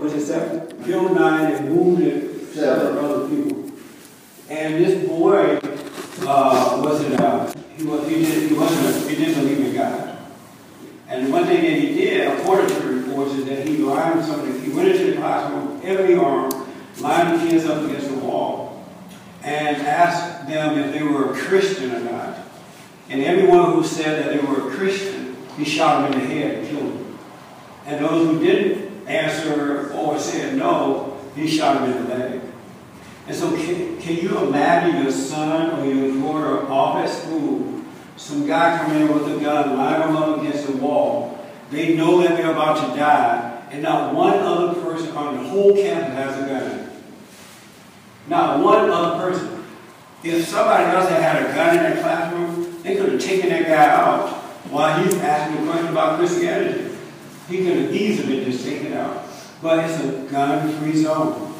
was it seven? Killed nine and wounded seven other people. And this boy uh, wasn't, uh, he, was, he, did, he wasn't, he didn't believe in God. And one thing that he did, according to the reports, is that he lined something, he went into the classroom, every arm, lined the kids up against the wall, and asked them if they were a Christian or not. And everyone who said that they were a Christian, he shot them in the head and killed them. And those who didn't answer or said no, he shot him in the leg. And so can, can you imagine your son or your daughter off at school, some guy coming in with a gun, line them up against the wall. They know that they're about to die, and not one other person on the whole campus has a gun. Not one other person. If somebody else had had a gun in their classroom, they could have taken that guy out while he's asking a question about Christianity. He could have easily just taken it out. But it's a gun-free zone.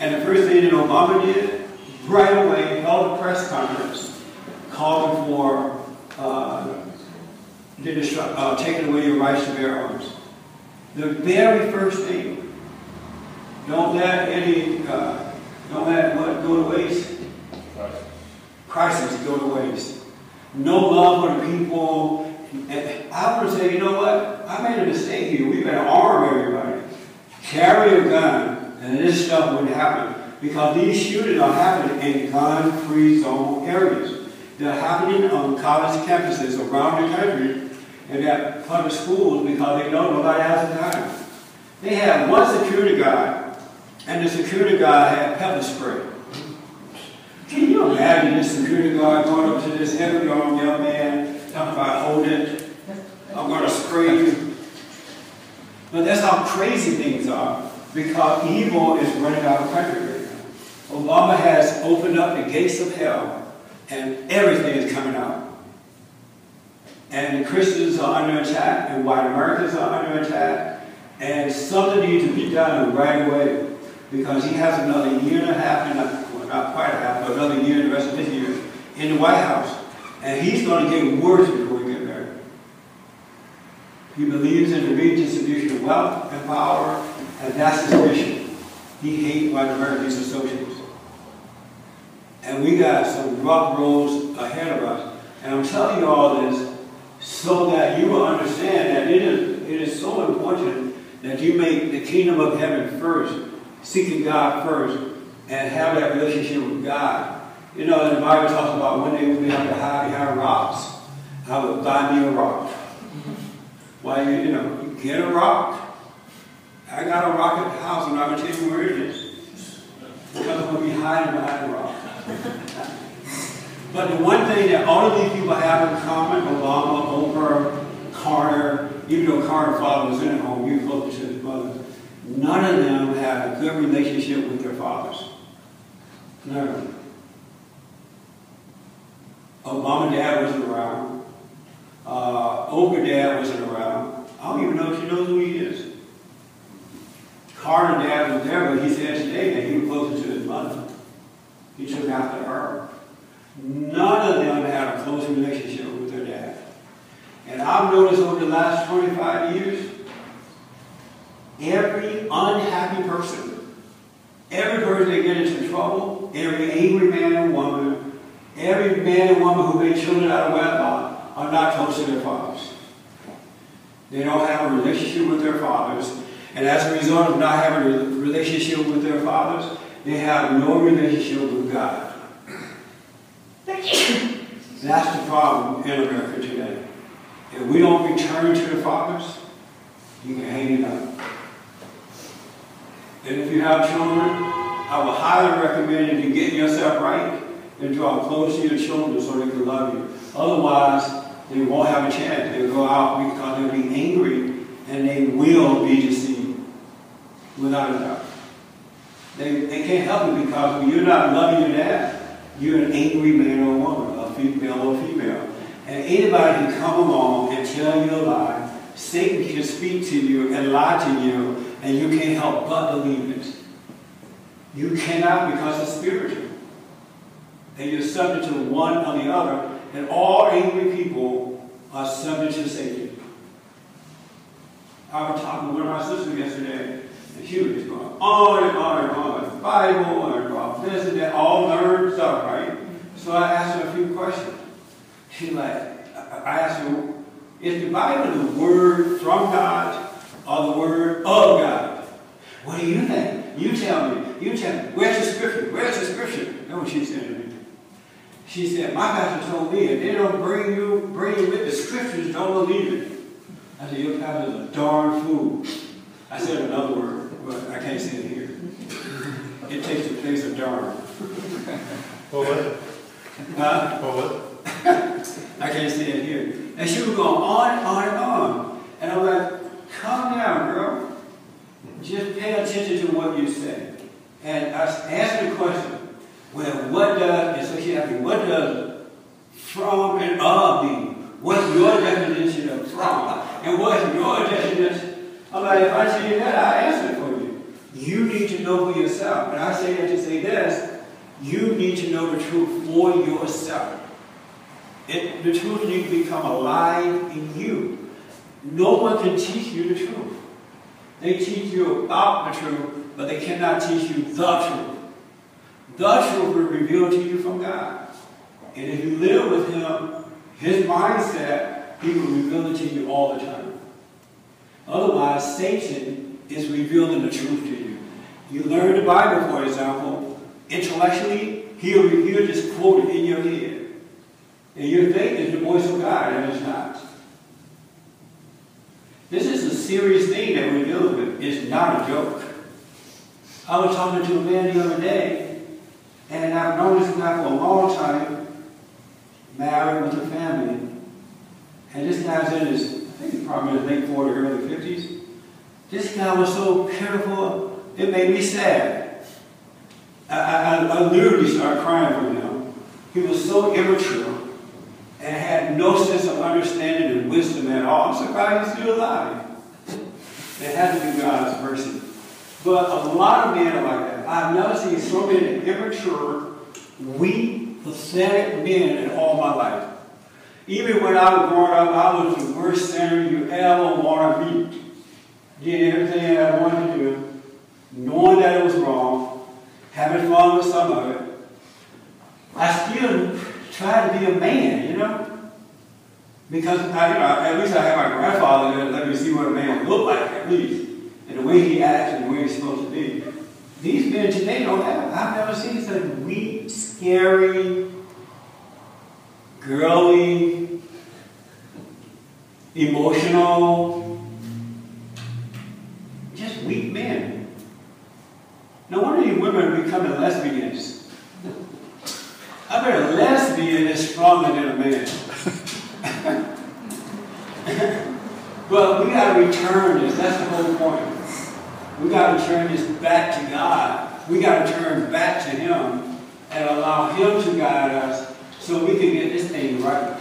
And the first thing that Obama did, right away, held a press conference calling for uh, uh, taking away your rights to bear arms. The very first thing, don't let any, uh, don't let what go to waste. Crisis go to waste. No love for the people. And I would say, you know what? I made a mistake here. We better arm everybody. Carry a gun, and this stuff wouldn't happen. Because these shootings are happening in gun-free zone areas. They're happening on college campuses around the country and at public schools because they know nobody has the time. They had one security guard, and the security guard had pepper spray. Can you imagine this security guard going up to this heavy armed young man, talking about hold it, I'm going to spray you. But that's how crazy things are, because evil is running out of country right now. Obama has opened up the gates of hell, and everything is coming out. And Christians are under attack, and white Americans are under attack, and something needs to be done right away, because he has another year and a half, not, well, not quite a half, but another year, and the rest of his year, in the White House. And he's going to get worse before we get married. He believes in the redistribution of wealth and power, and that's his mission. He hates white Americans and associates. And we got some rough roads ahead of us. And I'm telling you all this so that you will understand that it is, it is so important that you make the kingdom of heaven first, seeking God first, and have that relationship with God. You know, the Bible talks about one day we'll be able to hide behind rocks. I will buy me a rock. Why, you, you know, get a rock. I got a rock at the house, and I'm going to tell you where it is. Because I'm going to be hiding behind a rock. but the one thing that all of these people have in common, Obama, Oprah, Carter, even though Carter's father was in the home, was closer to his mother, none of them had a good relationship with their fathers. None of them. Obama dad wasn't around. Uh, Oprah dad wasn't around. I don't even know if she knows who he is. Carter dad was there, but he said today that he was closer to his mother. He took after her. None of them had a close relationship with their dad. And I've noticed over the last 25 years, every unhappy person, every person that gets into trouble, every angry man and woman, every man and woman who made children out of wedlock are not close to their fathers. They don't have a relationship with their fathers. And as a result of not having a relationship with their fathers, they have no relationship with God. That's the problem in America today. If we don't return to the fathers, you can hang it up. And if you have children, I would highly recommend you get yourself right and draw close to your children so they can love you. Otherwise, they won't have a chance. They'll go out because they'll be angry and they will be deceived. Without a doubt. They, they can't help it because when you're not loving your dad, you're an angry man or woman, a female or female. And anybody can come along and tell you a lie. Satan can speak to you and lie to you, and you can't help but believe it. You cannot because it's spiritual. And you're subject to one or the other, and all angry people are subject to Satan. I was talking to one of my sisters yesterday, and she was going on and on and on. The Bible and about this and that, all learned stuff, right? So I asked her a few questions. She like, I asked her, is the Bible the word from God or the word of God? What do you think? You tell me. You tell me. Where's the scripture? Where's the scripture? What she said. She said, my pastor told me if they don't bring you, bring you with the scriptures, don't believe it. I said, your pastor's a darn fool. I said another word, but I can't say it here. It takes the place of darn. What? Huh? Well, what? I can't say it here. And she was going on and on and on. And I'm like, calm down, girl. Just pay attention to what you say. And I asked the question, well, what does, and what does from and of mean? What's your definition of from? And what's your definition? I'm like, if I you that, I answer for you. You need to know for yourself. And I say that to say this, you need to know the truth for yourself. It, the truth needs to become alive in you. No one can teach you the truth. They teach you about the truth, but they cannot teach you the truth. Truth will revealed to you from God. And if you live with Him, His mindset, He will reveal it to you all the time. Otherwise, Satan is revealing the truth to you. You learn the Bible, for example, intellectually, he'll, he'll just quote in your head. And your faith is the voice of God, and it's not. This is a serious thing that we're dealing with. It's not a joke. I was talking to a man the other day, and I've known this guy for a long time, married with a family. And this guy's in his, I think he's probably in his late 40s, early 50s. This guy was so pitiful, it made me sad. I, I, I literally started crying for him. He was so immature and had no sense of understanding and wisdom at all. I'm surprised he's still alive. It had to be God's mercy. But a lot of men are like that. I've never seen so many immature, weak, pathetic men in all my life. Even when I was growing up, I was the worst sinner you ever want to meet. Did everything that I wanted to do, knowing that it was wrong, having fun with some of it. I still try to be a man, you know? Because I, you know, at least I have my grandfather let me see what a man would look like, at least, and the way he acts and the way he's supposed to be. These men today don't have. I've never seen such weak, scary, girly, emotional, just weak men. No wonder you women are becoming lesbians. I bet a lesbian is stronger than a man. but we got to return this. That's the whole point. We got to turn this back to God. We got to turn back to Him and allow Him to guide us so we can get this thing right.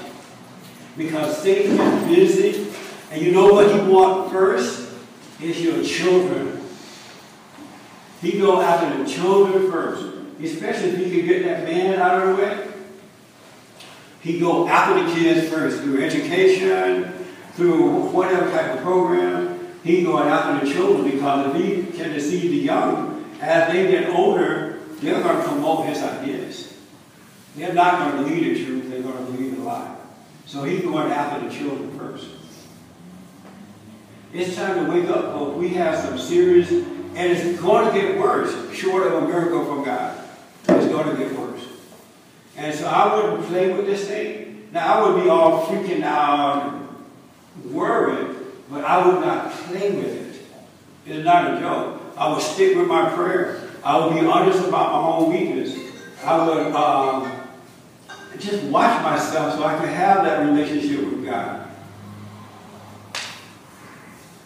Because Satan is busy, and you know what he wants first? Is your children. He go after the children first. Especially if he can get that man out of the way. He go after the kids first through education, through whatever type of program. He going after the children because if he can deceive the young, as they get older, they're going to promote his ideas. They're not going to believe the truth, they're going to believe the lie. So he's going after the children first. It's time to wake up, folks. We have some serious, and it's going to get worse, short of a miracle from God. It's going to get worse. And so I wouldn't play with this thing. Now, I would be all freaking out and worried, but I would not play with it. It's not a joke. I would stick with my prayer. I would be honest about my own weakness. I would um, just watch myself so I could have that relationship with God.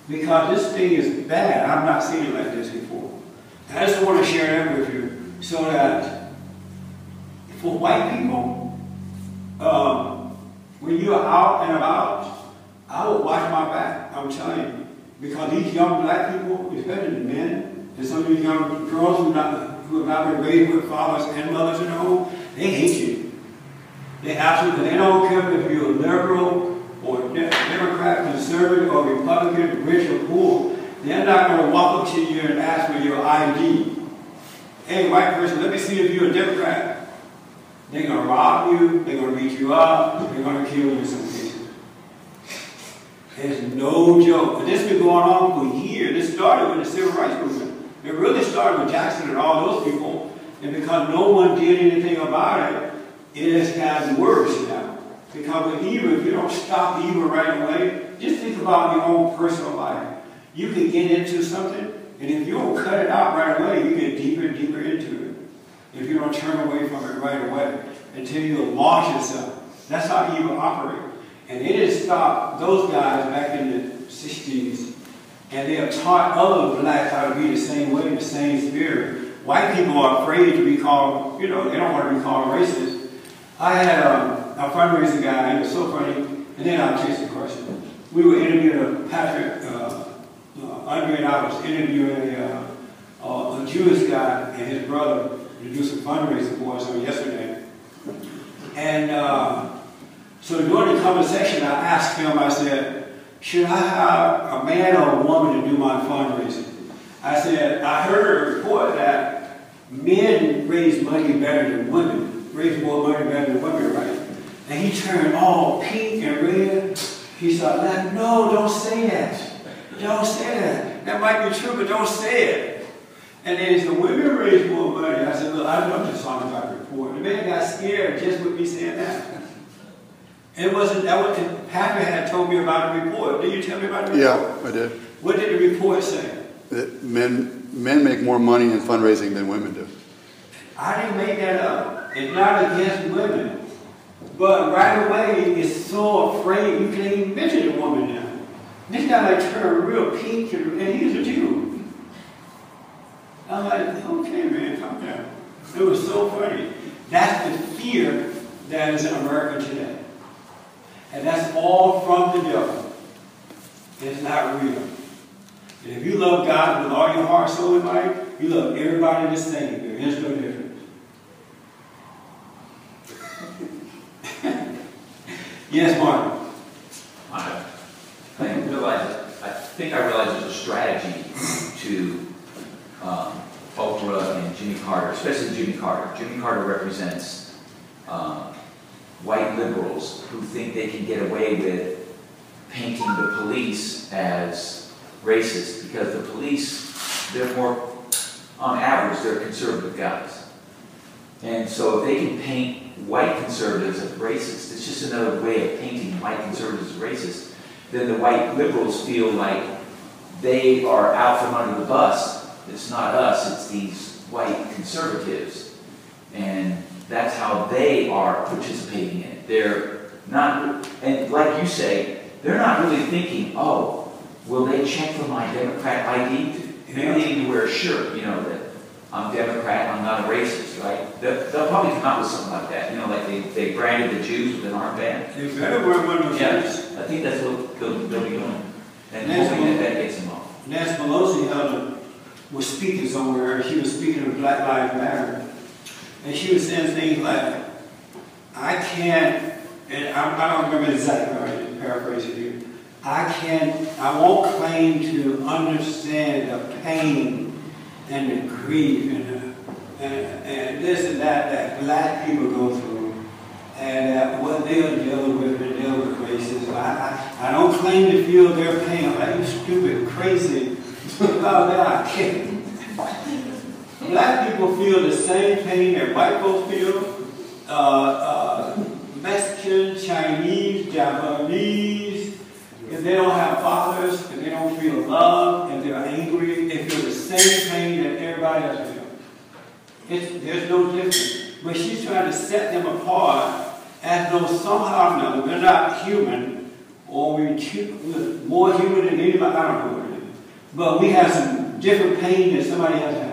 Because this thing is bad. I've not seen it like this before. I just want to share that with you so that for white people, um, when you are out and about, I would watch my back. I'm telling you. Because these young black people, especially men, and some of these young girls who, not, who have not been raised with fathers and mothers in the home, they hate you. They absolutely, they don't care if you're a liberal or Democrat, conservative, or Republican, rich or poor. they're not gonna walk up to you and ask for your ID. Hey, white person, let me see if you're a Democrat. They're gonna rob you, they're gonna beat you up, they're gonna kill you in It's no joke. And this has been going on for years. This started with the civil rights movement. It really started with Jackson and all those people. And because no one did anything about it, it has gotten worse now. Because with evil, if you don't stop evil right away, just think about your own personal life. You can get into something, and if you don't cut it out right away, you get deeper and deeper into it. If you don't turn away from it right away until you lost yourself. That's how evil operates. And it has stopped those guys back in the 60s, and they have taught other blacks how to be the same way, the same spirit. White people are afraid to be called, you know, they don't want to be called racist. I had um, a fundraiser guy, he was so funny, and then I'll chase the question. We were interviewing a Patrick, uh, uh, Andre and I was interviewing a, uh, a Jewish guy and his brother to do some fundraising for us on yesterday. And uh, so during the conversation, I asked him, I said, should I have a man or a woman to do my fundraising? I said, I heard a report that men raise money better than women, raise more money better than women, right? And he turned all pink and red. He said, no, don't say that. Don't say that. That might be true, but don't say it. And then he said, women raise more money. I said, look, I know just the report. The man got scared just with me saying that. It wasn't that what Patrick had told me about the report. Did you tell me about the report? Yeah, I did. What did the report say? That men, men make more money in fundraising than women do. I didn't make that up. It's not against women. But right away, it's so afraid you can't even mention a woman now. This guy like turned real pink and, and he's a Jew. I'm like, okay, man, calm down. It was so funny. That's the fear that is in America today. And that's all from the devil. It's not real. And if you love God with all your heart, soul, and might, you love everybody the same. There is no difference. yes, Mark. I think realize, I think I realize there's a strategy to um, Oprah and Jimmy Carter, especially Jimmy Carter. Jimmy Carter represents um, white liberals who think they can get away with painting the police as racist because the police, they're more, on average, they're conservative guys. And so if they can paint white conservatives as racist, it's just another way of painting white conservatives as racist, then the white liberals feel like they are out from under the bus. It's not us, it's these white conservatives. And that's how they are participating in it. They're not, and like you say, they're not really thinking, oh, will they check for my Democrat ID? Maybe they need to wear a shirt, you know, that I'm Democrat, I'm not a racist, right? They'll, they'll probably come out with something like that, you know, like they, they branded the Jews with an armband. You better wear one of those Yeah. I think that's what they'll, they'll be doing. And Next hoping that that gets them off. Nancy Pelosi held a, was speaking somewhere, she was speaking of Black Lives Matter. And she was saying things like, I can't, and I, I don't remember exactly, I'm paraphrasing here. I can't, I won't claim to understand the pain and the grief and, the, and, and this and that that black people go through. And that what they're dealing with and dealing with racism. I, I, I don't claim to feel their pain. I'm like, you stupid, crazy. oh, that I can't. Black people feel the same pain that white folks feel. Uh, uh, Mexican, Chinese, Japanese, if they don't have fathers, if they don't feel love, if they're angry, they feel the same pain that everybody else feels. There's no difference. But she's trying to set them apart as though somehow or another we're not human, or we're more human than anybody. I don't know. But we have some different pain that somebody else has.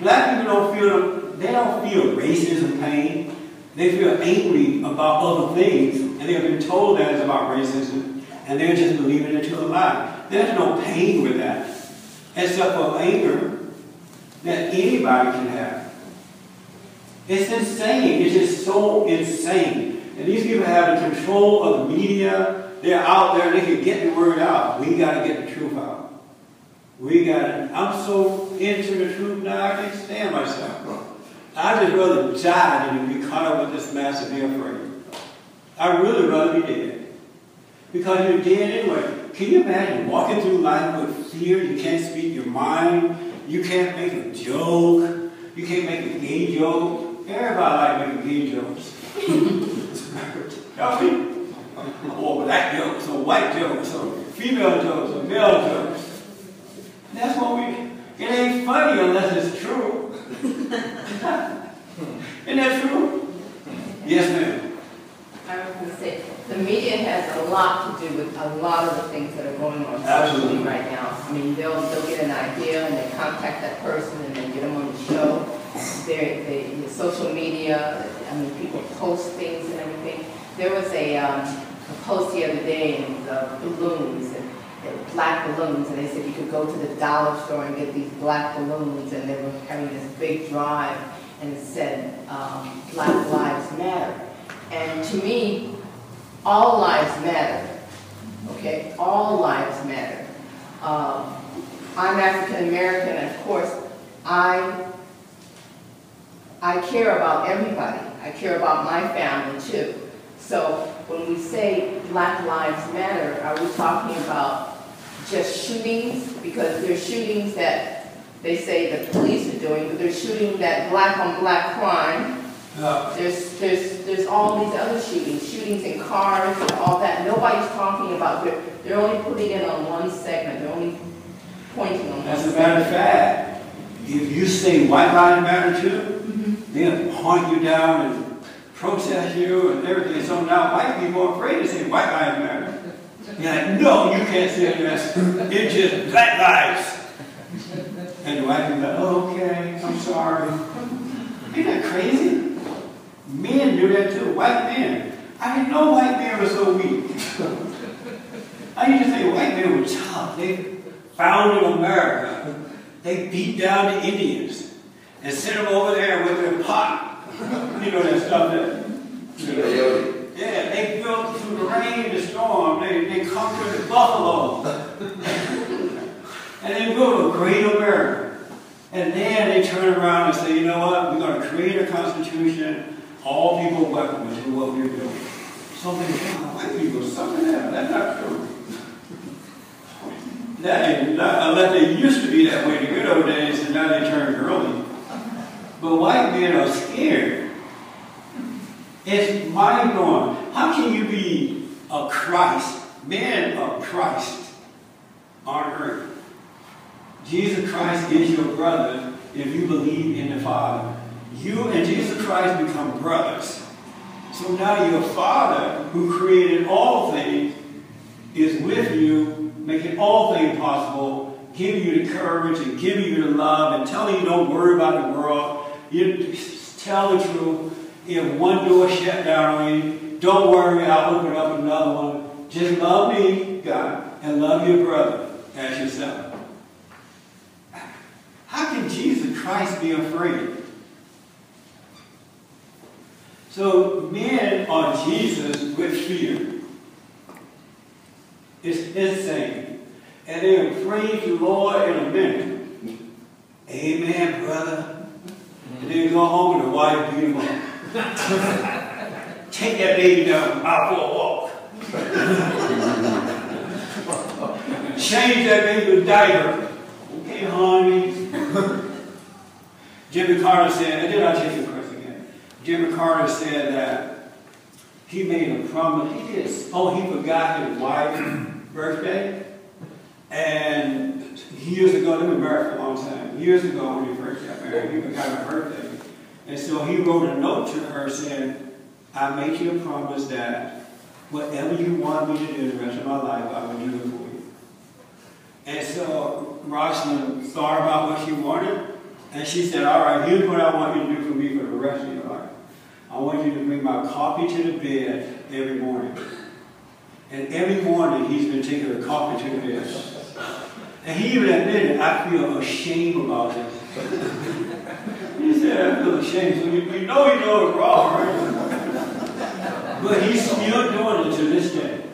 Black people don't feel, they don't feel racism pain. They feel angry about other things, and they've been told that it's about racism, and they're just believing it to a lie. There's no pain with that, except for anger that anybody can have. It's insane. It's just so insane. And these people have the control of the media, they're out there, they can get the word out. We gotta get the truth out. We gotta, I'm so into the truth now, I can't stand myself. I'd just rather die than be caught up with this mess and be afraid. I'd really rather be dead. Because you're dead anyway. Can you imagine walking through life with fear? You can't speak your mind. You can't make a joke. You can't make a gay joke. Everybody like making gay jokes. Y'all? Or oh, black jokes, or white jokes, or female jokes, or male jokes. That's what we, it ain't funny unless it's true. Isn't that true? Yes, ma'am. I was going to say, the media has a lot to do with a lot of the things that are going on socially Absolutely. right now. I mean, they'll, they'll get an idea and they contact that person and then get them on the show. They, they, the social media, I mean, people post things and everything. There was a, um, a post the other day and it was, uh, balloons and they black balloons and they said you could go to the dollar store and get these black balloons and they were having this big drive and it said, um, Black Lives Matter. And to me, all lives matter, okay? All lives matter. Um, I'm African American, and of course, I, I care about everybody. I care about my family too. So when we say Black Lives Matter, are we talking about just shootings? Because there's shootings that they say the police are doing, but there's shooting that black on black crime, Uh, there's, there's, there's all these other shootings, shootings in cars and all that. Nobody's talking about, they're, they're only putting it on one segment, they're only pointing on one As a matter of fact, if you say white lives matter too, they'll point you down and protest you and everything. So now white people are afraid to say white lives matter. You're no, you can't say this. It's just black lives. And the people are like, okay, I'm sorry. Isn't that crazy? Men do that too, white men. I didn't know white men were so weak. I used to think white men were tough. They founded America. They beat down the Indians and sent them over there with their pot. You know that stuff that. You know, yeah, they built through the rain and the storm. They, they conquered the buffalo. and they built a great America. And then they turn around and say, you know what, we're going to create a constitution. All people welcome to do what we're doing. Something, oh, white people, something else. That's not true. That not, unless they used to be that way in the good old days, and now they turn girly. But white men are scared. It's mind blowing. How can you be a Christ, man of Christ on earth? Jesus Christ is your brother if you believe in the Father. You and Jesus Christ become brothers. So now your Father, who created all things, is with you, making all things possible, giving you the courage and giving you the love and telling you don't worry about the world. You tell the truth. If one door shut down on you, don't worry, I'll open up another one. Just love me, God, and love your brother as yourself. How can Jesus Christ be afraid? So men are Jesus with fear. It's insane. And they'll praise the Lord in a minute. Amen, brother. And then go home and the wife beat him up. Take that baby down out for a walk. Change that baby's diaper. Okay, honey. Jimmy Carter said, and then I'll take your question again. Jimmy Carter said that he made a promise. He did. Oh, he forgot his wife's birthday. And years ago, they were married for a long time. Years ago, when he first got married, he forgot her birthday. And so he wrote a note to her saying, I make you a promise that whatever you want me to do the rest of my life, I will do it for you. And so Rosalynn thought about what she wanted, and she said, all right, here's what I want you to do for me for the rest of your life. I want you to bring my coffee to the bed every morning. And every morning he's been taking a coffee to the bed. And he even admitted, I feel ashamed about this. Yeah, I feel ashamed. So you, you know you know it's wrong, right? but he's still doing it to this day.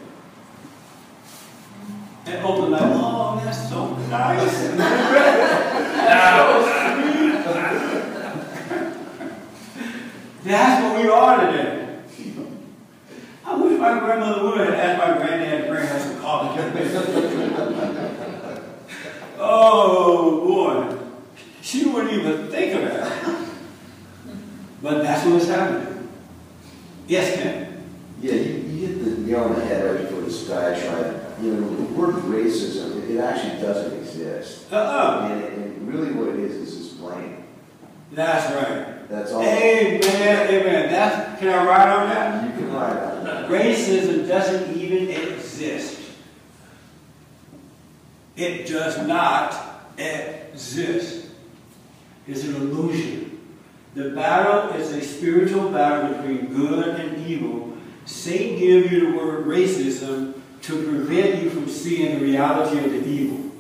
And Oprah like, oh, that's so nice. that's what we are today. I wish my grandmother would have asked my granddad to bring us some coffee. oh boy she wouldn't even think of it. But that's what's happening. Yes, Ken. Yeah, you, you hit the nail on the head right before this diatribe. You know, the word racism, it, it actually doesn't exist. Uh-uh. And, and really what it is, is just blame. That's right. That's all. Amen, amen. That's, can I write on that? You can write on that. Racism doesn't even exist. It does not exist. It's an illusion. The battle is a spiritual battle between good and evil. Satan gave you the word racism to prevent you from seeing the reality of the evil.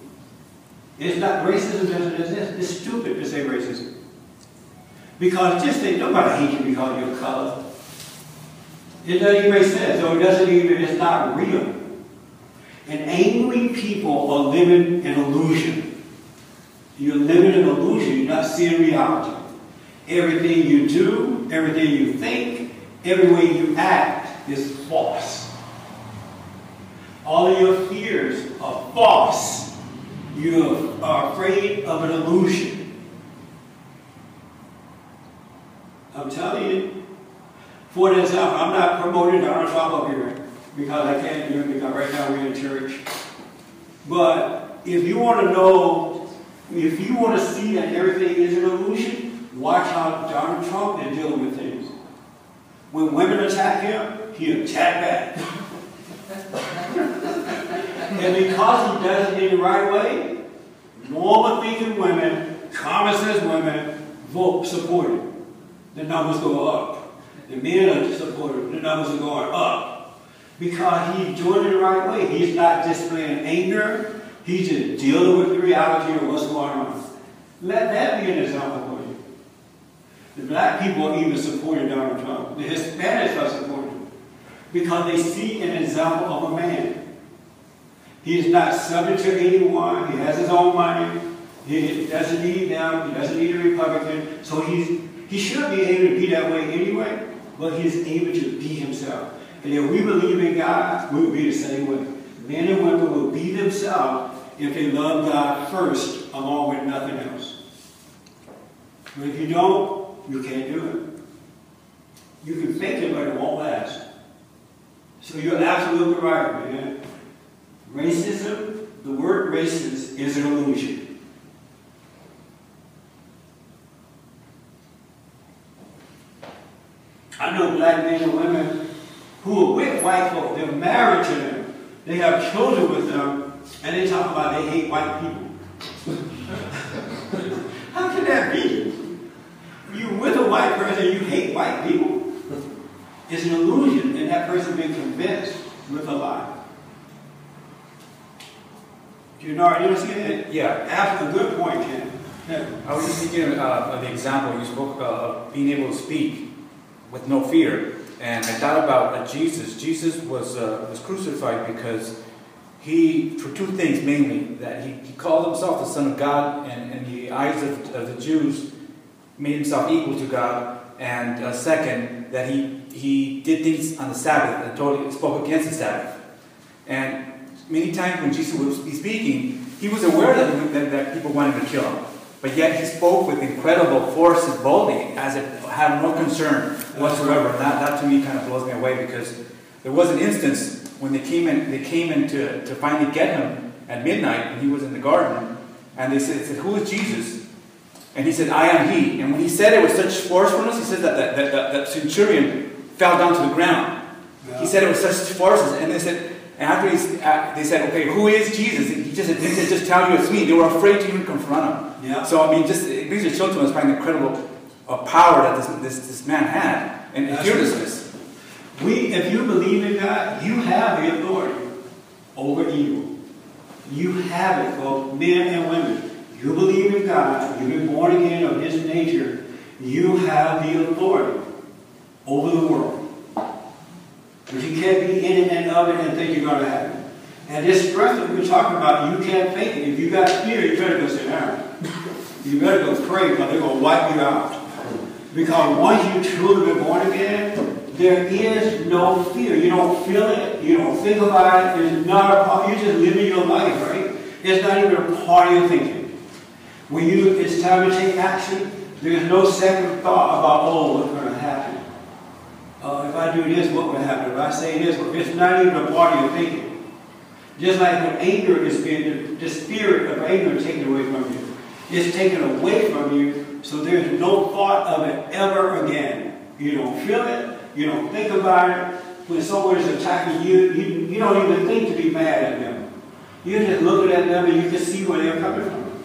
It's not, racism doesn't exist. It's stupid to say racism. Because just think, nobody hates you because of your color. It doesn't even make sense, so it doesn't even, it's not real. And angry people are living an illusion. You're living an illusion, you're not seeing reality. Everything you do, everything you think, every way you act is false. All of your fears are false. You are afraid of an illusion. I'm telling you, for an example, I'm not promoting Donald Trump up here because I can't do it because right now we're in church. But if you want to know, if you want to see that everything is an illusion, watch how Donald Trump is dealing with things. When women attack him, he attack back. and because he does it in the right way, normal thinking women, common sense women, vote support him. The numbers go up. The men are supportive. The numbers are going up. Because he's doing it the right way. He's not displaying anger. He's just dealing with the reality of what's going on. Let that be an example for you. The black people are even supporting Donald Trump. The Hispanics are supporting him. Because they see an example of a man. He is not subject to anyone. He has his own money. He doesn't need them. He doesn't need a Republican. So he's he should be able to be that way anyway, but he's able to be himself. And if we believe in God, we will be the same way. Men and women will be themselves if they love God first, along with nothing else. But if you don't, you can't do it. You can fake it, but it won't last. So you're absolutely right, man. Racism, the word racist is an illusion. I know black men and women who are with white folk. They're married to them. They have children with them, and they talk about they hate white people. How can that be? You're with a white person, you hate white people. It's an illusion, and that person been convinced with a lie. Do you know? You see that? Yeah. After a good point, Ken. Yeah. I was just thinking uh, of the example you spoke of being able to speak with no fear. And I thought about uh, Jesus. Jesus was, uh, was crucified because he, for two things mainly, that he, he called himself the Son of God, and in the eyes of, of the Jews, made himself equal to God. And uh, second, that he, he did things on the Sabbath and totally spoke against the Sabbath. And many times when Jesus would be speaking, he was aware that, that, that people wanted to kill him. But yet he spoke with incredible force and boldly, as if had no concern whatsoever. And that, that to me kind of blows me away because there was an instance when they came in, they came in to, to finally get him at midnight, and he was in the garden, and they said, said, "Who is Jesus?" And he said, "I am he." And when he said it with such forcefulness, he said that that, that, that, that centurion fell down to the ground. Yeah. He said it with such forces, and they said, and after he, uh, they said, "Okay, who is Jesus?" And He just didn't just tell you it's me. They were afraid to even confront him. Yeah. So I mean, just it brings a chill to us by the incredible uh, power that this, this this man had and fearlessness. We, if you believe in God, you have the authority over evil. You have it, both men and women. You believe in God, you've been born again of His nature, you have the authority over the world. But you can't be in it and of it and think you're going to have it. And this stress that we're talking about, you can't fake it. If you got fear, you better go sit down. You better go pray because they're going to wipe you out. Because once you truly been born again, there is no fear. You don't feel it. You don't think about it. It's not a part. You're just living your life, right? It's not even a part of your thinking. When you, it's time to take action, there's no second thought about, oh, what's going to happen. Uh, if I do this, what will happen? If I say this, it's not even a part of your thinking. Just like when anger is being, the spirit of anger is taken away from you. It's taken away from you, so there's no thought of it ever again. You don't feel it, you don't think about it. When someone is attacking you, you, you don't even think to be mad at them. You're just looking at them and you can see where they're coming from.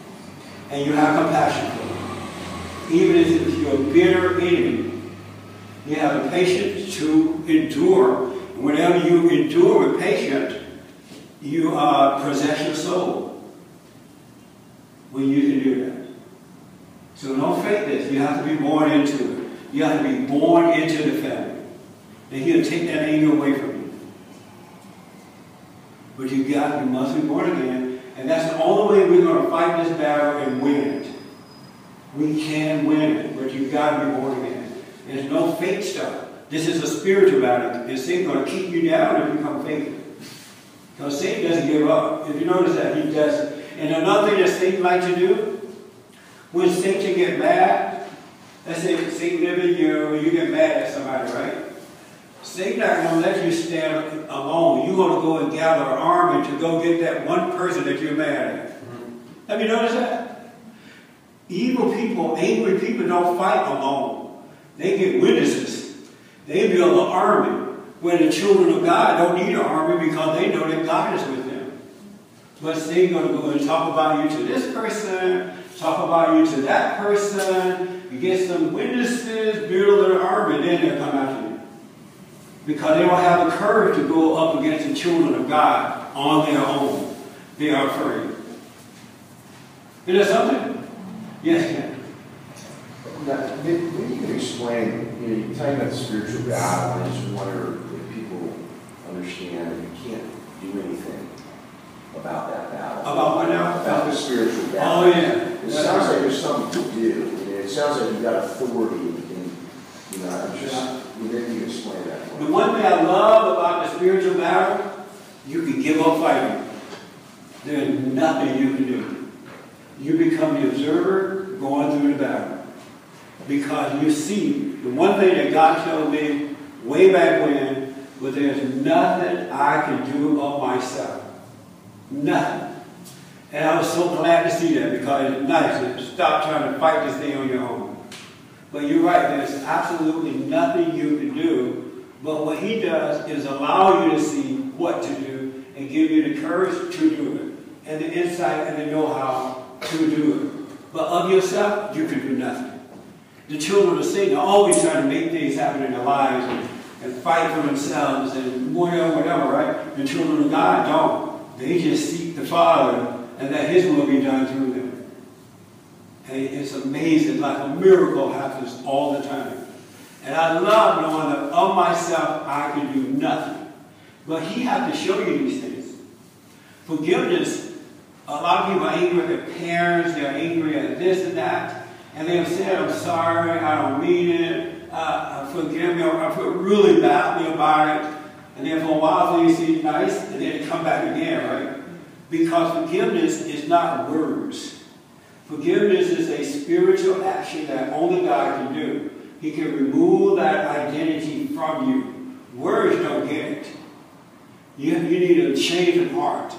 And you have compassion for them. Even if you're a bitter enemy, you have the patience to endure. Whenever you endure with patience, you uh, possess your soul when you can do that. So don't fake this. You have to be born into it. You have to be born into the family. And he'll take that anger away from you. But you got, you must be born again. And that's the only way we're going to fight this battle and win it. We can win it, but you've got to be born again. There's no fake stuff. This is a spiritual battle. Thing's going to keep you down if you become fake. Because Satan doesn't give up. If you notice that, he doesn't. And another thing that Satan likes to do, when Satan get mad, let's say Satan in you, you get mad at somebody, right? Satan not going to let you stand alone. You're going to go and gather an army to go get that one person that you're mad at. Mm-hmm. Have you noticed that? Evil people, angry people don't fight alone. They get witnesses. They build an army where the children of God don't need an army because they know that God is with them. But they're going to go and talk about you to this person, talk about you to that person, you get some witnesses, build an army, then they'll come after you. Because they don't have the courage to go up against the children of God on their own. They are afraid. Is that something? Yes, yeah. Now, maybe you can explain, you know, you're talking about the spiritual battle, and I just wonder if people understand that you can't do anything about that battle. About what now? About the spiritual battle. Oh, yeah. It sounds like there's something to do, it sounds like you've got authority, and, you know, I'm just, maybe you explain that The one thing I love about the spiritual battle, you can give up fighting. There's nothing you can do. You become the observer going through the battle. Because you see, the one thing that God showed me way back when was there's nothing I can do of myself. Nothing. And I was so glad to see that because it's nice to stop trying to fight this thing on your own. But you're right, there's absolutely nothing you can do. But what he does is allow you to see what to do and give you the courage to do it, and the insight and the know-how to do it. But of yourself, you can do nothing. The children of Satan are always trying to make things happen in their lives and, and fight for themselves and whatever, whatever, right? The children of God don't. They just seek the Father and that His will be done through it's amazing, like a miracle happens all the time. And I love knowing that of myself I can do nothing. But He has to show you these things. Forgiveness, a lot of people are angry at their parents, they're angry at this and that, and they'll say, I'm sorry, I don't mean it, uh, forgive me, I feel really badly about it. And then for a while things seem nice, and then they come back again, right? Because forgiveness is not words. Forgiveness is a spiritual action that only God can do. He can remove that identity from you. Words don't get it. You, you need a change of heart.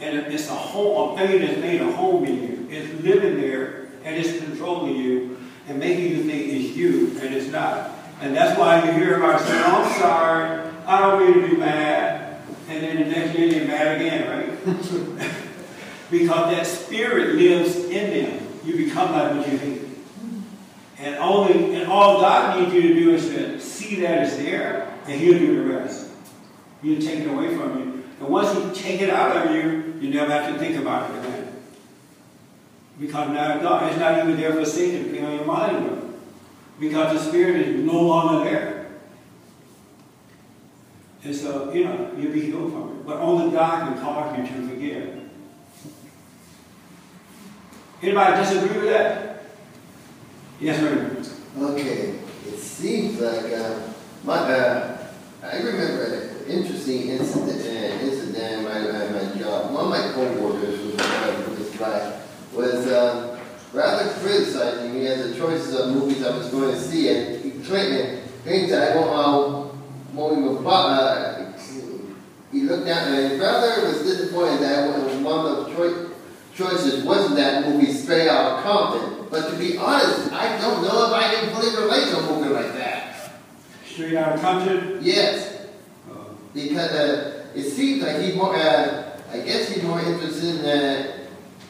And it's a whole a thing that's made a home in you. It's living there and it's controlling you and making you think it's you and it's not. And that's why you hear about saying, oh, I'm sorry, I don't mean to be mad. And then the next day you're mad again, right? because that spirit lives in them. You become like what you hate. And only and all God needs you to do is to see that it's there, and He'll do the rest. He'll take it away from you. And once He take it out of you, you never have to think about it again. Because now God is not even there for Satan to be on your mind. Because the Spirit is no longer there. And so, you know, you'll be healed from it. But only God can cause you to forgive. Anybody disagree with that? Yes, sir. Okay, it seems like, uh, my, uh, I remember an interesting incident, uh, incident at my, at my job. One of my coworkers was, uh, was black, was, uh, rather criticizing me as the choices of movies I was going to see, and he claimed, claimed that I don't, uh, when we were, uh, he looked down, and his brother was disappointed that I was one of the choi- choices wasn't that movie Straight Outta Compton. But to be honest, I don't know if I can fully relate to a movie like that. Straight out of country. Yes, Uh, because uh, it seems like he's more, uh, I guess he's more interested in, uh,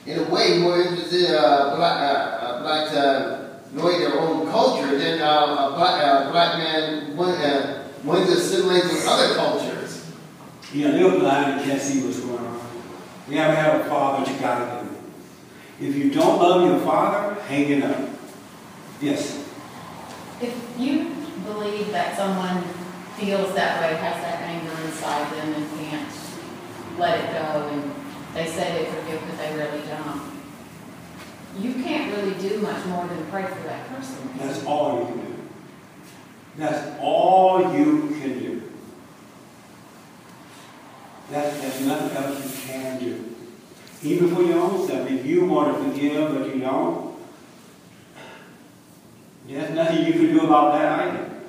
in a way, more interested in uh, black, uh, uh, blacks uh, knowing their own culture than uh, a black, uh, black man wanting, uh, wanting to assimilate with other cultures. Yeah, they were blind and can't see what's going on. We haven't had a father that you got to them. If you don't love your father, hang it up. Yes. If you believe that someone feels that way, has that anger inside them and can't let it go, and they say they forgive, but they really don't, you can't really do much more than pray for that person. That's all you can do. That's all you can do. That, there's nothing else you can do. Even for your own self, if you want to forgive but you don't, there's nothing you can do about that either.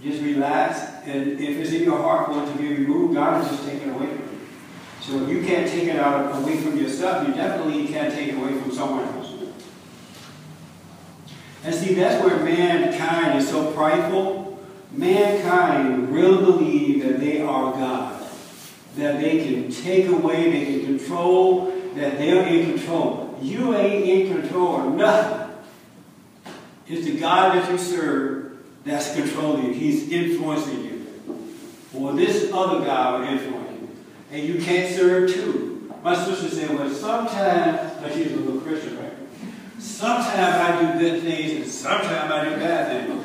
Just relax, and if it's in your heart for it to be removed, God will just take it away from you. So if you can't take it out away from yourself, you definitely can't take it away from someone else. And see, that's where mankind is so prideful. Mankind really believe that they are God. That they can take away, they can control, that they're in control. You ain't in control of nothing. It's the God that you serve that's controlling you. He's influencing you. Or this other God will influence you. And you can't serve two. My sister said, well, sometimes, now she's a little Christian, right? Sometimes I do good things and sometimes I do bad things.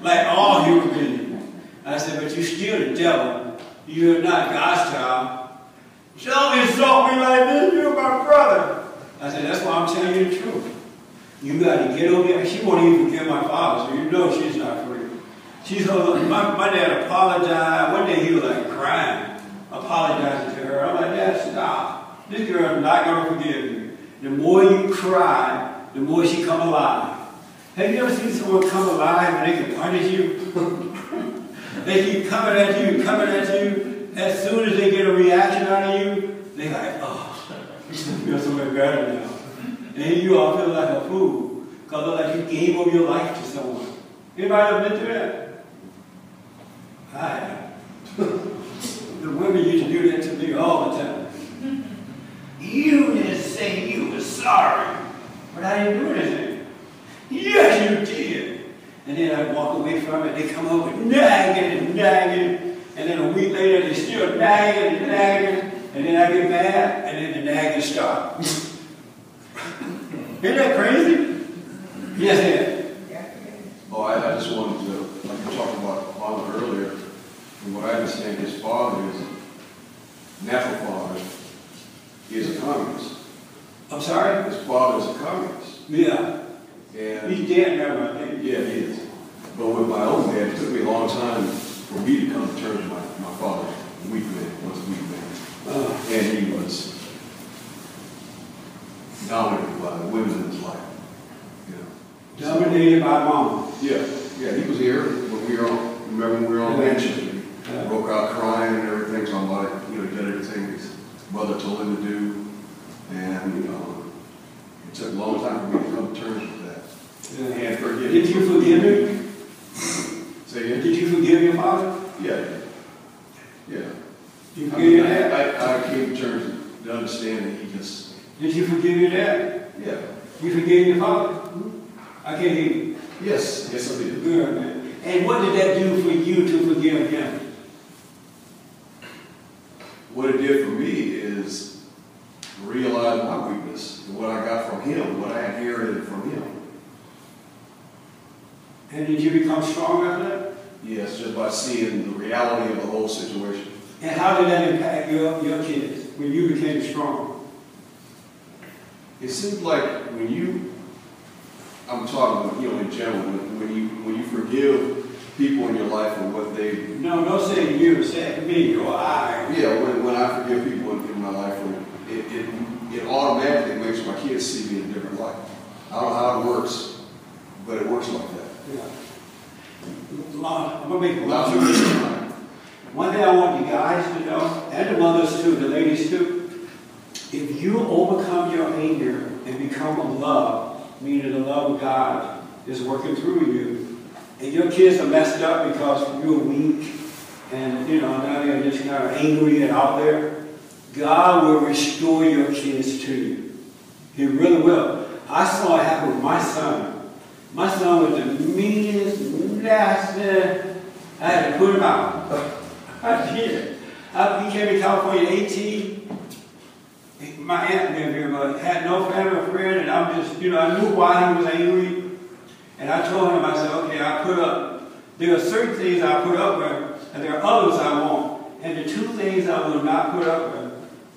Like all human beings. I said, but you're still the devil. You're not God's child. Don't insult me like this. You're my brother. I said, that's why I'm telling you the truth. You got to get over there. She won't even forgive my father, so you know she's not free. She's my, my dad apologized. One day he was like crying, apologizing to her. I'm like, Dad, stop. This girl is not going to forgive you. The more you cry, the more she come alive. Have you ever seen someone come alive and they can punish you? they keep coming at you, coming at you. As soon as they get a reaction out of you, they like, oh, you feel so much better now. And you all feel like a fool because like you gave up your life to someone. Anybody ever been through that? I the women used to do that to me all the time. You didn't say you were sorry, but I didn't do anything. Yes, you did. And then I walk away from it. They come over nagging and nagging. And then a week later, they're still nagging and nagging. And then I get mad, and then the nagging stops. Isn't that crazy? Yes. Oh, I, I just wanted to, like you talking about father earlier, from what I understand, his father is, natural father, he is a communist. I'm sorry? His father is a communist. Yeah. And, He's dead now, I think. yeah, he is. But with my own dad, it took me a long time for me to come to terms with my, my father, weak man, was a weak man. Uh, And he was dominated by the women in his life. You know. dominated by mama. Yeah, yeah, he was here when we were on, remember when we were on Manchester? Yeah. Broke out crying and everything, so I'm like, you know, he did everything his mother told him to do. And, you know, it took a long time for me to come to terms with that. Yeah. And forgive. Did you forgive him? Say? Did you forgive your father? Yeah, yeah. You I forgive mean, your I, dad? I, I came to terms to understand that he just, Did you forgive your dad? yeah, You forgave your father? I can't hear you. yes, yes, I did. Good, man. And what did that do for you to forgive him? What it did for me is realize my weakness, and what I got from him, what I inherited from him. And did you become strong after that? Yes, just by seeing the reality of the whole situation. And how did that impact your, your kids when you became strong? It seems like when you, I'm talking, you know, in general, when, when you, when you forgive people in your life for what they, No, don't say you, say me or I. yeah, when, when I forgive people in, in my life, it, it, it automatically makes my kids see me in a different light. I don't know how it works, but it works like that. I'm make a story much short. time. One thing I want you guys to know, and the mothers too, the ladies too, if you overcome your anger and become of love, meaning the love of God is working through you, and your kids are messed up because you're weak, and you know, now they're just kind of angry and out there, God will restore your kids to you. He really will. I saw it happen with my son. My son was the meanest, nastiest. I had to put him out. I did. I, he came to California at 18. My aunt lived here, but had no family or friend, and I'm just, you know, I knew why he was angry. And I told him, I said, okay, I put up, there are certain things I put up with, and there are others I won't. And the two things I will not put up with,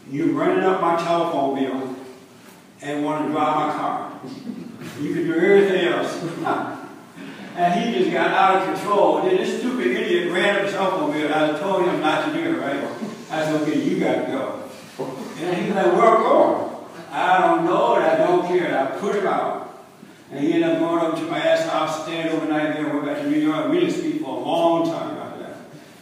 you running up my telephone bill and want to drive my car. You can do everything else. And he just got out of control. And this stupid idiot ran his automobile. and I told him not to do it, right? I said, okay, you got to go. And he's like, where going? I don't know, and I don't care. And I put him out. And he ended up going to my ass house, staying overnight there, went back to New York. We didn't speak for a long time after that.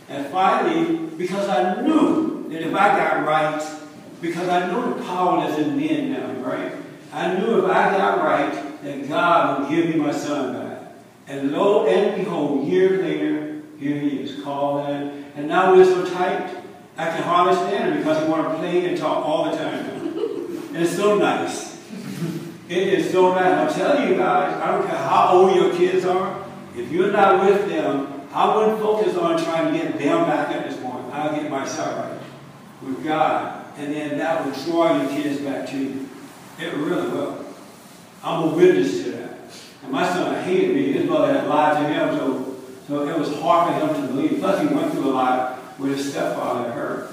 And finally, because I knew that if I got right, because I know the power that's in men now, right? I knew if I got right, that God would give me my son back. And lo and behold, years later, here he is, calling. And now we're so tight, I can hardly stand him because he want to play and talk all the time. It's so nice. It is so nice. I'm telling you guys, I don't care how old your kids are, if you're not with them, I wouldn't focus on trying to get them back at this point. I'll get myself right with God. And then that will draw your kids back to you. It really will. I'm a witness to that. And my son hated me. His mother had lied to him, so, so it was hard for him to believe. Plus, he went through a lot with his stepfather and her.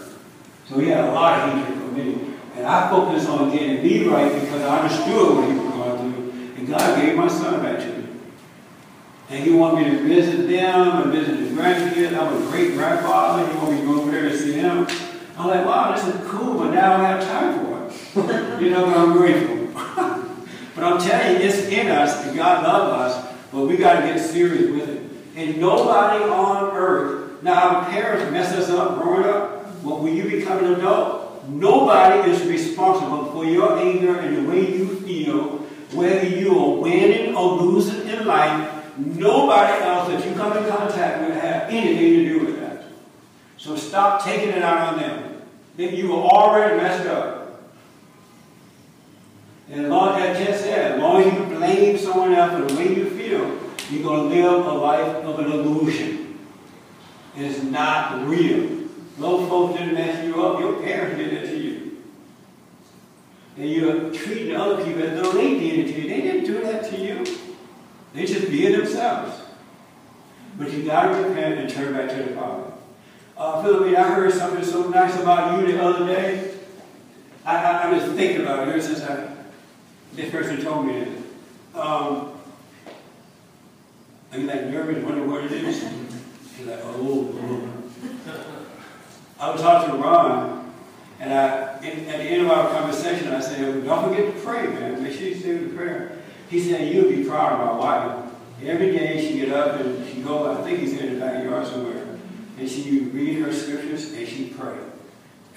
So he had a lot of hatred for me. And I focused on getting me right because I understood what he was going through. And God gave my son back to me. And he wanted me to visit them and visit his grandkids. I'm a great grandfather. He wanted me to go over there and see him. I'm like, wow, this is cool, but now I don't have time for it. you know, I'm grateful. but I'm telling you, it's in us, and God loves us, but we got to get serious with it. And nobody on earth, now our parents mess us up growing up, but when you become an adult, nobody is responsible for your anger and the way you feel, whether you are winning or losing in life. Nobody else that you come in contact with have anything to do with that. So stop taking it out on them. Then you were already messed up. And as long as Ted said, as long as you blame someone else for the way you feel, you're going to live a life of an illusion. It's not real. Those folks didn't mess you up. Your parents did it to you. And you're treating other people as though they did it to you. They didn't do that to you. They just did themselves. But you got to repent and turn back to the Father. Uh, Philomena, I heard something so nice about you the other day. I, I, I was thinking about it ever since I, this person told me. Um, you like nervous, wondering what it is? He's like, oh, oh. I was talking to Ron, and I, in, at the end of our conversation, I said, don't forget to pray, man. Make sure you say the prayer. He said, you'll be proud of my wife. Every day she get up and she go, I think he's in the backyard somewhere, and she read her scriptures and she pray.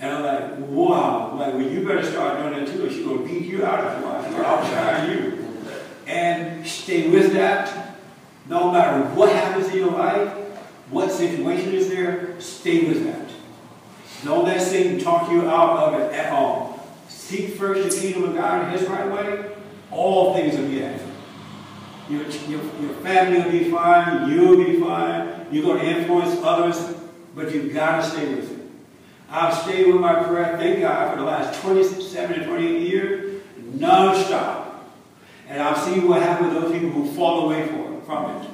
And I'm like, wow, like, well, you better start doing that too, or she's going to beat you out of life. Going to outshine you. And stay with that. No matter what happens in your life, what situation is there, stay with that. Don't let Satan talk you out of it at all. Seek first the kingdom of God in his right way, all things will be added. Your, your, your family will be fine, you'll be fine, you're going to influence others, but you've got to stay with it. I've stayed with my prayer, thank God, for the last 27 to 28 years, non-stop. And I've seen what happened to those people who fall away from it.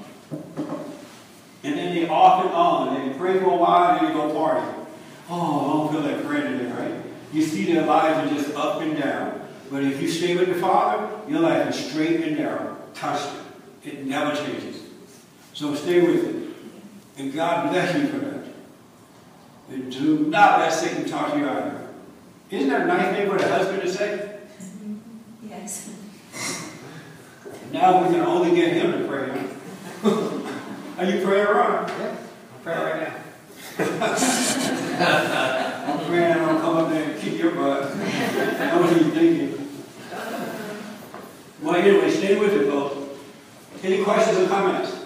And then they off and on. They pray for a while, then they go party. Oh, I don't feel like praying today, right? You see their lives are just up and down. But if you stay with the Father, your life is straight and narrow, constant. It never changes. So stay with it. And God bless you for that. And do not let Satan talk to you out of it. Isn't that a nice thing for the husband to say? Yes. Now we can only get him to pray. Are you praying, Ron? I'm praying right now. I'm praying I don't come up there and kick your butt. I was even thinking. Well, anyway, stay with it, folks. Any questions or comments?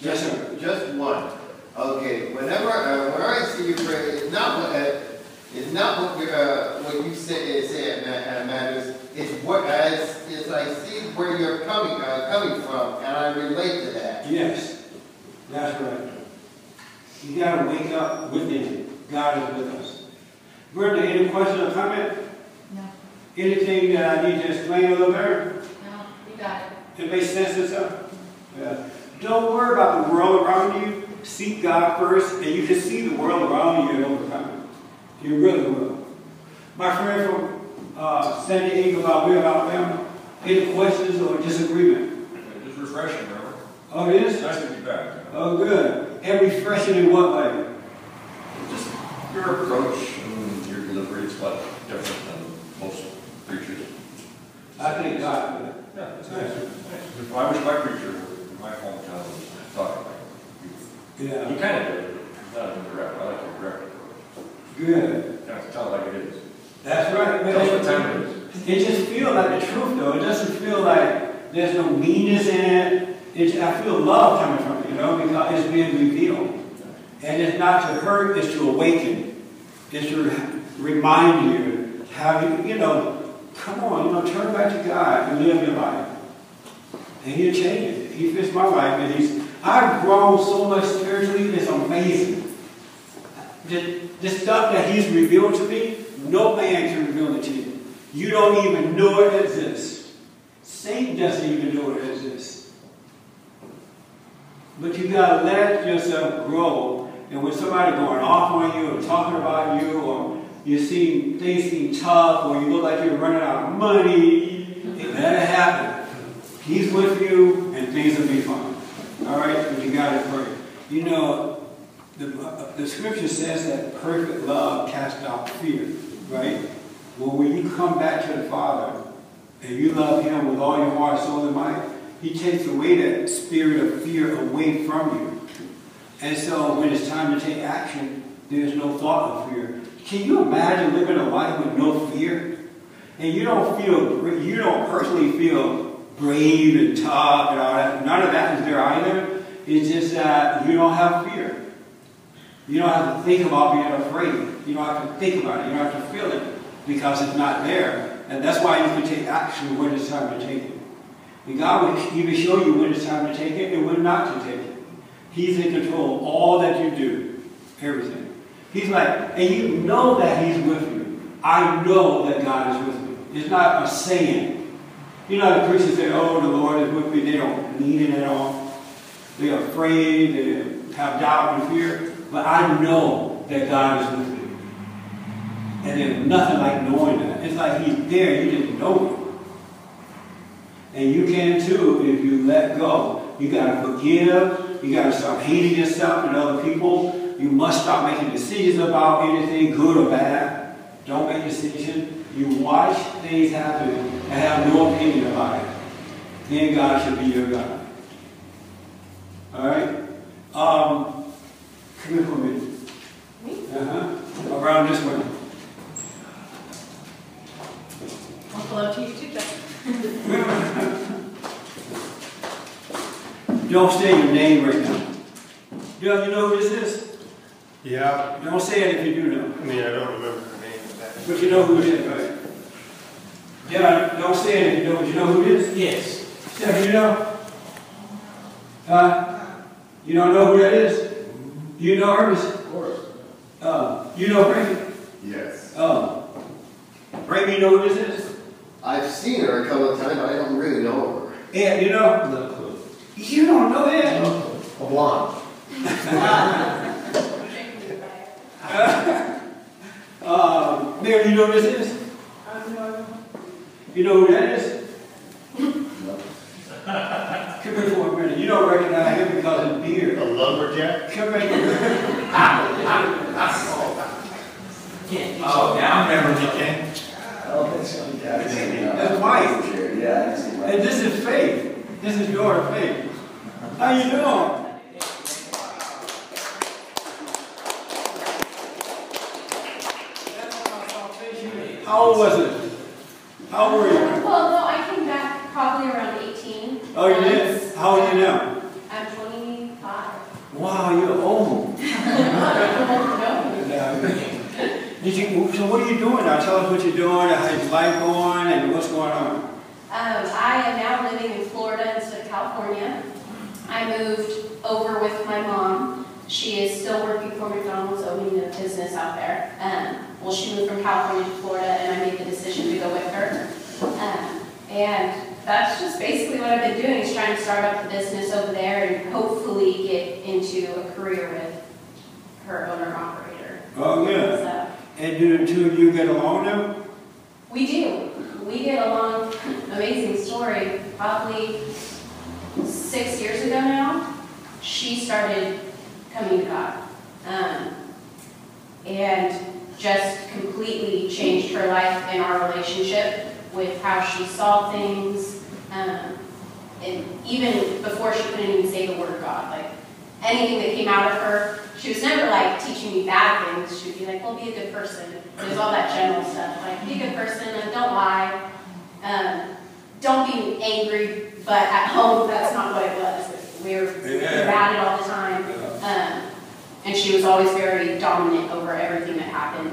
Yes, sir. Just one. Okay, whenever, uh, whenever I see you pray, it's not what, uh, it's not what you, uh, what you say, uh, say it ma- uh, matters. It's what, uh, it's, it's I see where you're coming, uh, coming from, and I relate to that. Yes, that's right. You gotta wake up within. God is with us. Brenda, any question or comment? No, Anything that I need to explain a little better? no, you got it. It makes sense and stuff? Yeah. Don't worry about the world around you. Seek God first, and you can see the world around you and overcome it. You really will. My friend from uh, San Diego, Alabama, Alabama, any questions or disagreement? It's refreshing, remember? Oh, it It's nice to be back. Oh, good. And refreshing in what way? Just your approach and your delivery is quite different than most preachers. I thank God. Yeah, it's nice. Nice. I wish my preacher in my hometown was talking like you. Yeah. He kind of did, not direct, I like your direct approach. Good. Kind of tell it like it is. That's right. Tell us what time it is. It just feels like the truth, though. It doesn't feel like there's no meanness in it. it I feel love coming from it, you know, because it's being revealed. And it's not to hurt, it's to awaken. It's to remind you how you, you know, come on, you know, turn back to God and live your life. And He'll change it. He fits my life, and He's, I've grown so much spiritually, it's amazing. The, the stuff that He's revealed to me, no man can reveal it to you. You don't even know it exists. Satan doesn't even know it exists. But you gotta let yourself grow. And when somebody going off on you or talking about you or you see things seem tough or you look like you're running out of money, it happen. He's with you and things will be fine. All right? But you gotta pray. You know, the, the scripture says that perfect love casts out fear, right? Well, when you come back to the Father and you love Him with all your heart, soul, and might, He takes away that spirit of fear away from you. And so when it's time to take action, there's no thought of fear. Can you imagine living a life with no fear? And you don't feel, you don't personally feel brave and tough and all that. None of that is there either. It's just that you don't have fear. You don't have to think about being afraid. You don't have to think about it. You don't have to feel it because it's not there. And that's why you can take action when it's time to take it. And God will even show you when it's time to take it and when not to take it. He's in control of all that you do, everything. He's like, and you know that He's with you. I know that God is with me. It's not a saying. You know, the preachers say, oh, the Lord is with me. They don't mean it at all. They're afraid, they have doubt and fear. But I know that God is with me. And there's nothing like knowing that. It's like He's there, you just know. And you can too if you let go. You got to forgive. You got to stop hating yourself and other people. You must stop making decisions about anything, good or bad. Don't make decisions. You watch things happen and have no opinion about it. Then God should be your God. All right? Um, come here for a minute. Uh-huh. Around this way. Well, hello to you too. Don't say your name right now. Do you know who this is? Yeah, Don't say it if you do know. I mean, I don't remember her name, but that. But you know who it is, right? Yeah, don't say it if you know. You know who it is? Yes. Steph, you know? Huh? You don't know who that is? Do You know her? Of course. Uh, you know Frankie? Yes. Uh, Frankie, you know who this is? I've seen her a couple of times, but I don't really know her. Yeah, you know? No clue. You don't know that? A blonde. Uh, Mayor, you know who this is? You know who that is? Come here for a minute. You don't recognize him because of his beard. A lumberjack? Come here. Oh, now I remember. Oh, that's, yeah. I've seen it. That's white. Yeah, I've seen it. And this is Faith. This is your Faith. How you doing? How old was it? How old were you? Well, no, I came back probably around 18. Oh, you did? How old are you now? I'm 25. Wow, you're old. Did you, so what are you doing now? Tell us what you're doing, how's life going, and what's going on? Um, I am now living in Florida instead of California. I moved over with my mom. She is still working for McDonald's, owning a business out there. Um, well, she moved from California to Florida, and I made the decision to go with her. Um, and that's just basically what I've been doing, is trying to start up the business over there and hopefully get into a career with her owner-operator. Oh, yeah. So, And do the two of you get along now? We do. We get along, amazing story, probably six years ago now, she started coming to God. Um, and just completely changed her life and our relationship with how she saw things. Um, and even before she couldn't even say the word God, like anything that came out of her, she was never like teaching me bad things. She'd be like, well, be a good person. It was all that general stuff, like be a good person and don't lie. Um, don't be angry, but at home, that's not what it was. We were, we were Yeah. at it all the time. Um, and she was always very dominant over everything that happened.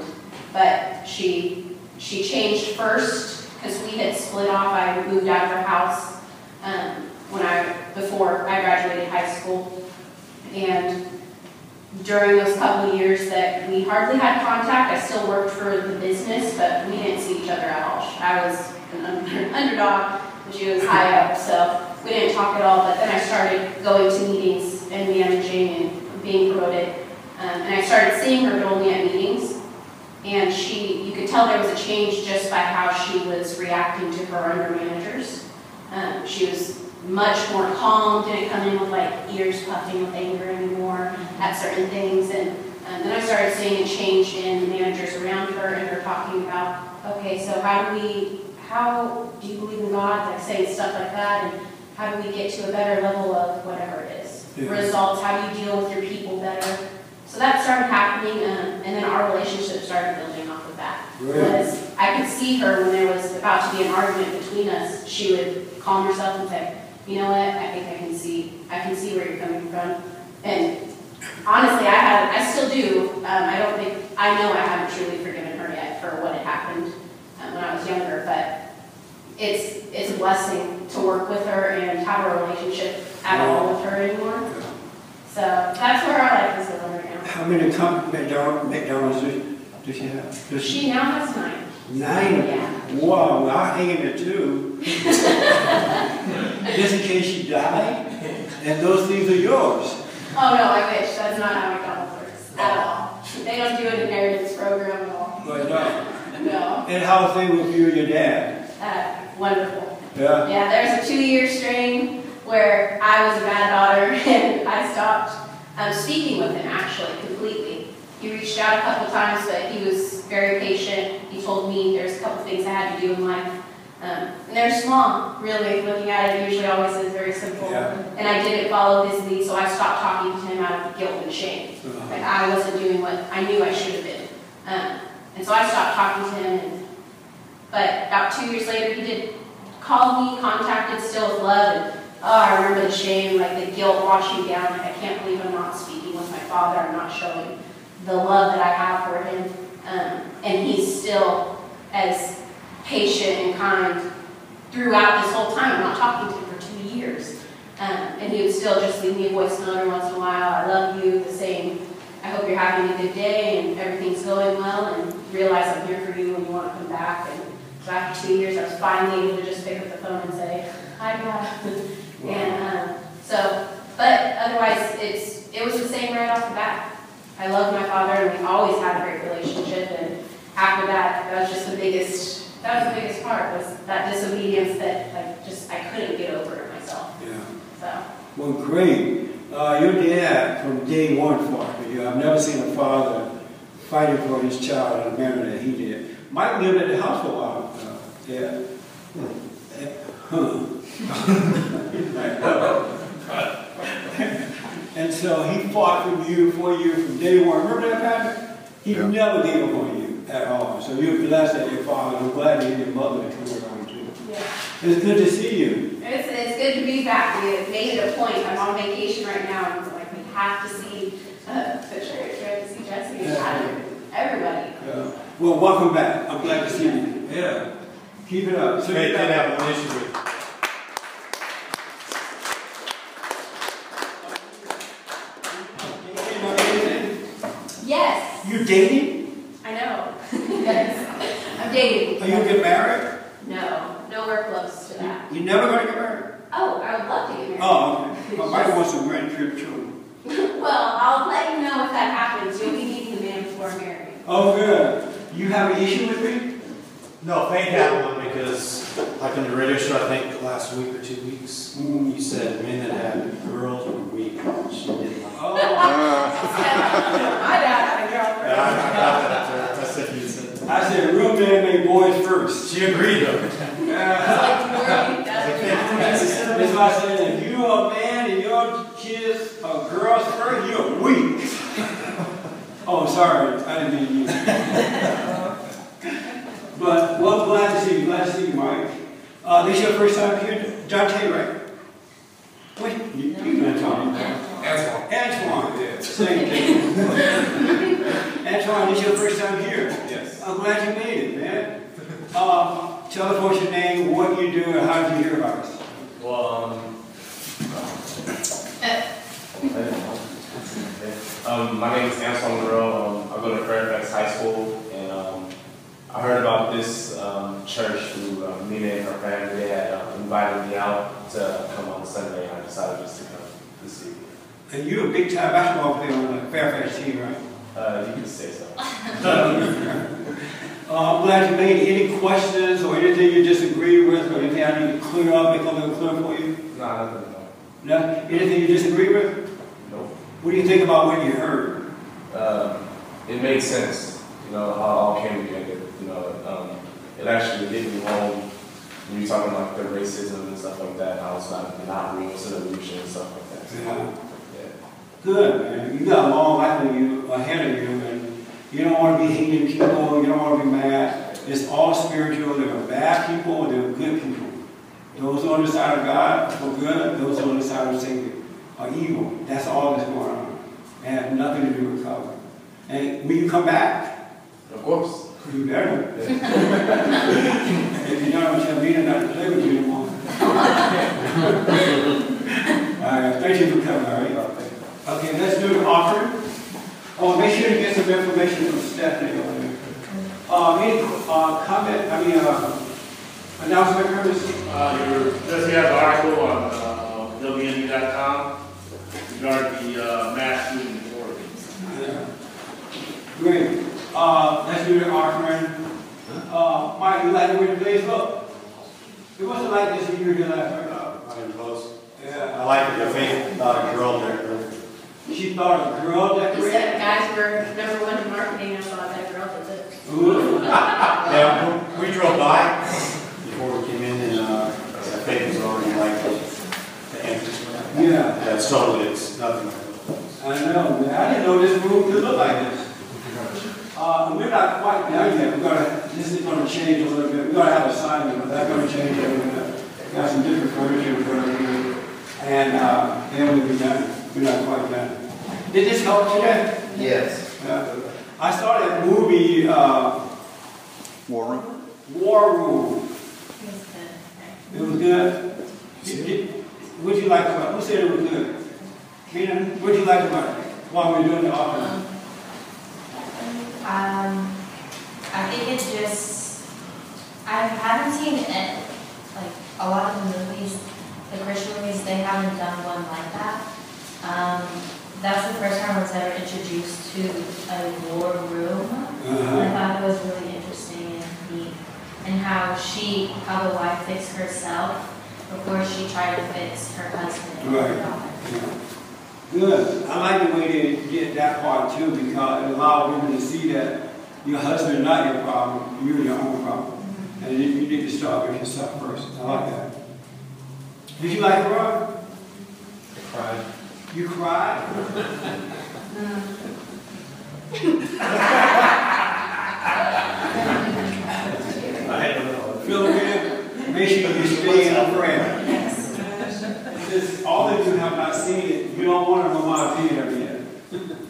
But she, she changed first, because we had split off. I moved out of her house um, when I, before I graduated high school. And during those couple years that we hardly had contact, I still worked for the business, but we didn't see each other at all. I was an under- underdog, and she was high up, so we didn't talk at all. But then I started going to meetings and managing and being promoted. Um, and I started seeing her only at meetings. And she, you could tell there was a change just by how she was reacting to her under managers. Um, she was much more calm, didn't come in with like ears puffing with anger anymore at certain things. And um, then I started seeing a change in the managers around her and her talking about, okay, so how do we, how do you believe in God? Like saying stuff like that. And how do we get to a better level of whatever it is? Yeah. Results, how do you deal with your people better? So that started happening, um, and then our relationship started building off of that. Was I could see her when there was about to be an argument between us, she would calm herself and say, you know what, I think I can see, I can see where you're coming from. And honestly, I have, I still do, um, I don't think, I know I haven't truly forgiven her yet for what had happened um, when I was younger, but it's, it's a blessing to work with her and have a relationship at all with her anymore. So that's where our life is going right now. How many McDonald's, McDonald's does does she have? Does She now has nine. Nine? Yeah. Wow, I'll hang in there too. Just in case she died, and those things are yours. Oh, no, I wish. That's not how McDonald's works at all. They don't do an inheritance program at all. But, uh, No. and how's things with you and your dad? Uh, wonderful. Yeah? Yeah, there's a two-year strain where I was a bad daughter and I stopped um, speaking with him actually completely. He reached out a couple times, but he was very patient. He told me there's a couple things I had to do in life. Um, and they're small, really. Looking at it, usually always is very simple. Yeah. And I didn't follow his lead, so I stopped talking to him out of guilt and shame. Uh-huh. Like I wasn't doing what I knew I should have been. Um, and so I stopped talking to him. But about two years later, he did call me, contacted still with love, and oh, I remember the shame, like the guilt washing down. Like I can't believe I'm not speaking with my father. I'm not showing the love that I have for him. Um, and he's still as patient and kind throughout this whole time. I'm not talking to him for two years. Um, and he would still just leave me a voice note every once in a while. I love you, the same. I hope you're having a good day and everything's going well and realize I'm here for you when you want to come back. And after two years, I was finally able to just pick up the phone and say, hi, Dad. and um, so, but otherwise, it's, it was the same right off the bat. I loved my father and we always had a great relationship and after that, that was just the biggest, that was the biggest part, was that disobedience that like just, I couldn't get over it myself, Yeah. so. Well, great. Uh, your dad, from day one, fought for you. I've never seen a father fighting for his child in the manner that he did. Mike lived at the house for a while. Yeah. Huh. and so he fought for you, for you from day one. Remember that, Patrick? He Yeah. never gave up on you at all. So you're blessed that your father. I'm glad that your mother that come around too. Yeah. It's good to see you. It's, it's good to be back. We have made it a point. I'm on vacation right now, and it's like we have to see uh, the church, we have to see Jesse, and Adam, everybody. Yeah. Well, welcome back. I'm glad to see you. Yeah. Keep it up. So Faith you did got- have one issue with Yes, You're dating? I know. yes, I'm dating. Are you gonna get married? No, nowhere close to that. You're never gonna get married? Oh, I would love to get married. Oh, okay. Well, Mike wants some grandchildren. Well, I'll let you know if that happens. You'll be meeting the man before married. Oh, good. You have an issue with me? No, Faith had one because, like on the radio show, I think the last week or two weeks, you said men that had girls were weak. She didn't like Oh. My dad had a Yeah, I girlfriend. I got that after, I said you said. I said, real men make boys first. She agreed though. Yeah. Like, that's- That's why I said, if you're a man and your kids are girls first, you're weak. Oh, sorry, I didn't mean you. But, well, glad to see you, glad to see you, Mike. Uh, this your first time here, John Tay, right? Wait, you, you know Tom. Antoine. Antoine, yeah, same thing. Antoine, this is your first time here? Yes. I'm glad you made it, man. Uh, tell us what's your name, what you do, and how did you hear about us? Well, um, um, my name is Antoine Monroe. Um, I go to Fairfax High School, and um, I heard about this um, church through um, Nina and her family. They had uh, invited me out to come on Sunday, and I decided just to come this evening. And you're a big time basketball player on the Fairfax team, right? Uh, you can say so. Uh, I'm glad you made. Any questions or anything you disagree with or anything I need to clear up, make a little clear for you? Nah, nothing. No? No. Anything you disagree with? Nope. What do you think about what you heard? Um, it made sense. You know, how it all came together. You know, um, it actually hit me home when you're talking like the racism and stuff like that. I was like, not real, it's an illusion and stuff like that. So, Yeah. yeah. Good, man. You got a long life of you, ahead of you, and you don't want to be hating people, you don't want to be mad. It's all spiritual. There are bad people, there are good people. Those on the side of God are good, those on the side of Satan are evil. That's all that's going on. It has nothing to do with color. And when you come back, Of course. You better. If you don't, tell me not to play with you anymore. Thank you for coming, all right? Okay, let's do offering. Oh, make sure to get some information from Stephanie over there. Uh, any, uh, comment, I mean, uh, announcement, Curtis? Uh, your, just have an article on, uh, WND.com regarding the, uh, mass shooting in Oregon. Yeah. Great. Uh, let's do the offering. Uh, Mike, you like the way the place look? It wasn't like this when you were here last night. Not even close. Yeah. I like the faith, not a girl there. She thought a girl He decorated. said guys were number one in marketing, I thought that girl was it. Ooh. Yeah, we we drove by before we came in and, uh, the faith was already like the entrance. Yeah. That's totally, it's nothing like that. I know, man. I didn't know this room could look like this. Uh, we're not quite done yet. We're gonna, this is gonna change a little bit. We're gonna have a sign, but that's gonna change a little bit. Got some different furniture we're gonna do. And, uh, then we'll be done. We're not quite done. Did this help today? Yes. Yeah. I saw that movie, uh, War room? War Room. It was good? Did- did- What'd you like about it? Who said it was good? Mina, what'd you like about it while we we're doing the offering? Um, I think it's just, I haven't seen it, like, a lot of the movies, the Christian movies, they haven't done one like that. Um, that's the first time I was ever introduced to a war room. Uh-huh. I thought it was really interesting and neat. And how she, how the wife fixed herself before she tried to fix her husband and her Right. daughter. Good. I like the way they get that part too, because it allows women to see that your husband is not your problem, you're your own problem. And you, you need to start with yourself first. I like that. Did you like it, Rob? I cried. You cried? I had to know. Philomena, make sure you stay in a prayer. All of you have not seen it, you don't want to know my opinion of it yet.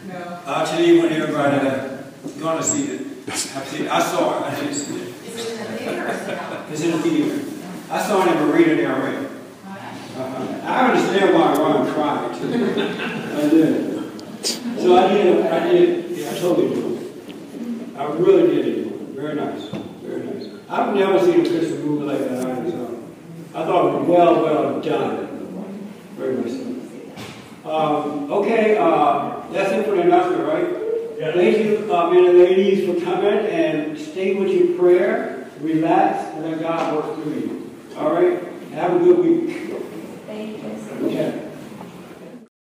No. I'll tell you when everybody that's gonna see it. I've seen, I saw it, I didn't see it. Is it in the theater is? It's in the theater. I saw it in Marina Del Rey. Uh-huh. I understand why Ron cried too. I did. So I did, I did, yeah, I totally do. I really did it. Very nice, very nice. I've never seen a Christmas movie like that I thought it was well, well done. Very nice. Um, okay, uh, that's it for the announcement, right? Thank you, uh, men and ladies, for coming and stay with your prayer, relax, and let God work through you. All right? Have a good week. Thank you. Okay?